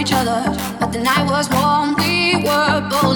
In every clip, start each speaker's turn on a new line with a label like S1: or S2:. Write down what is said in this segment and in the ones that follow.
S1: each other, but the night was warm. We were both.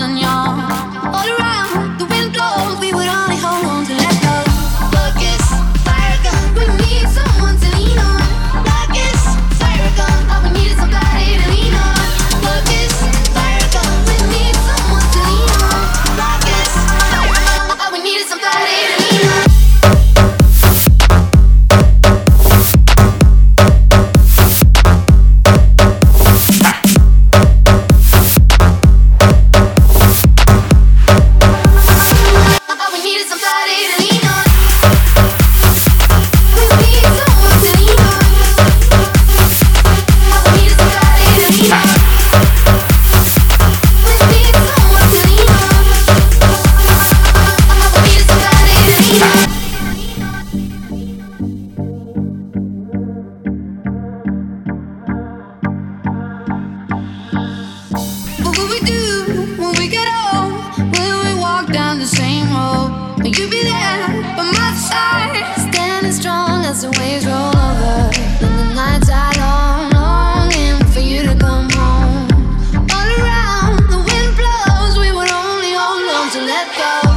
S1: let go.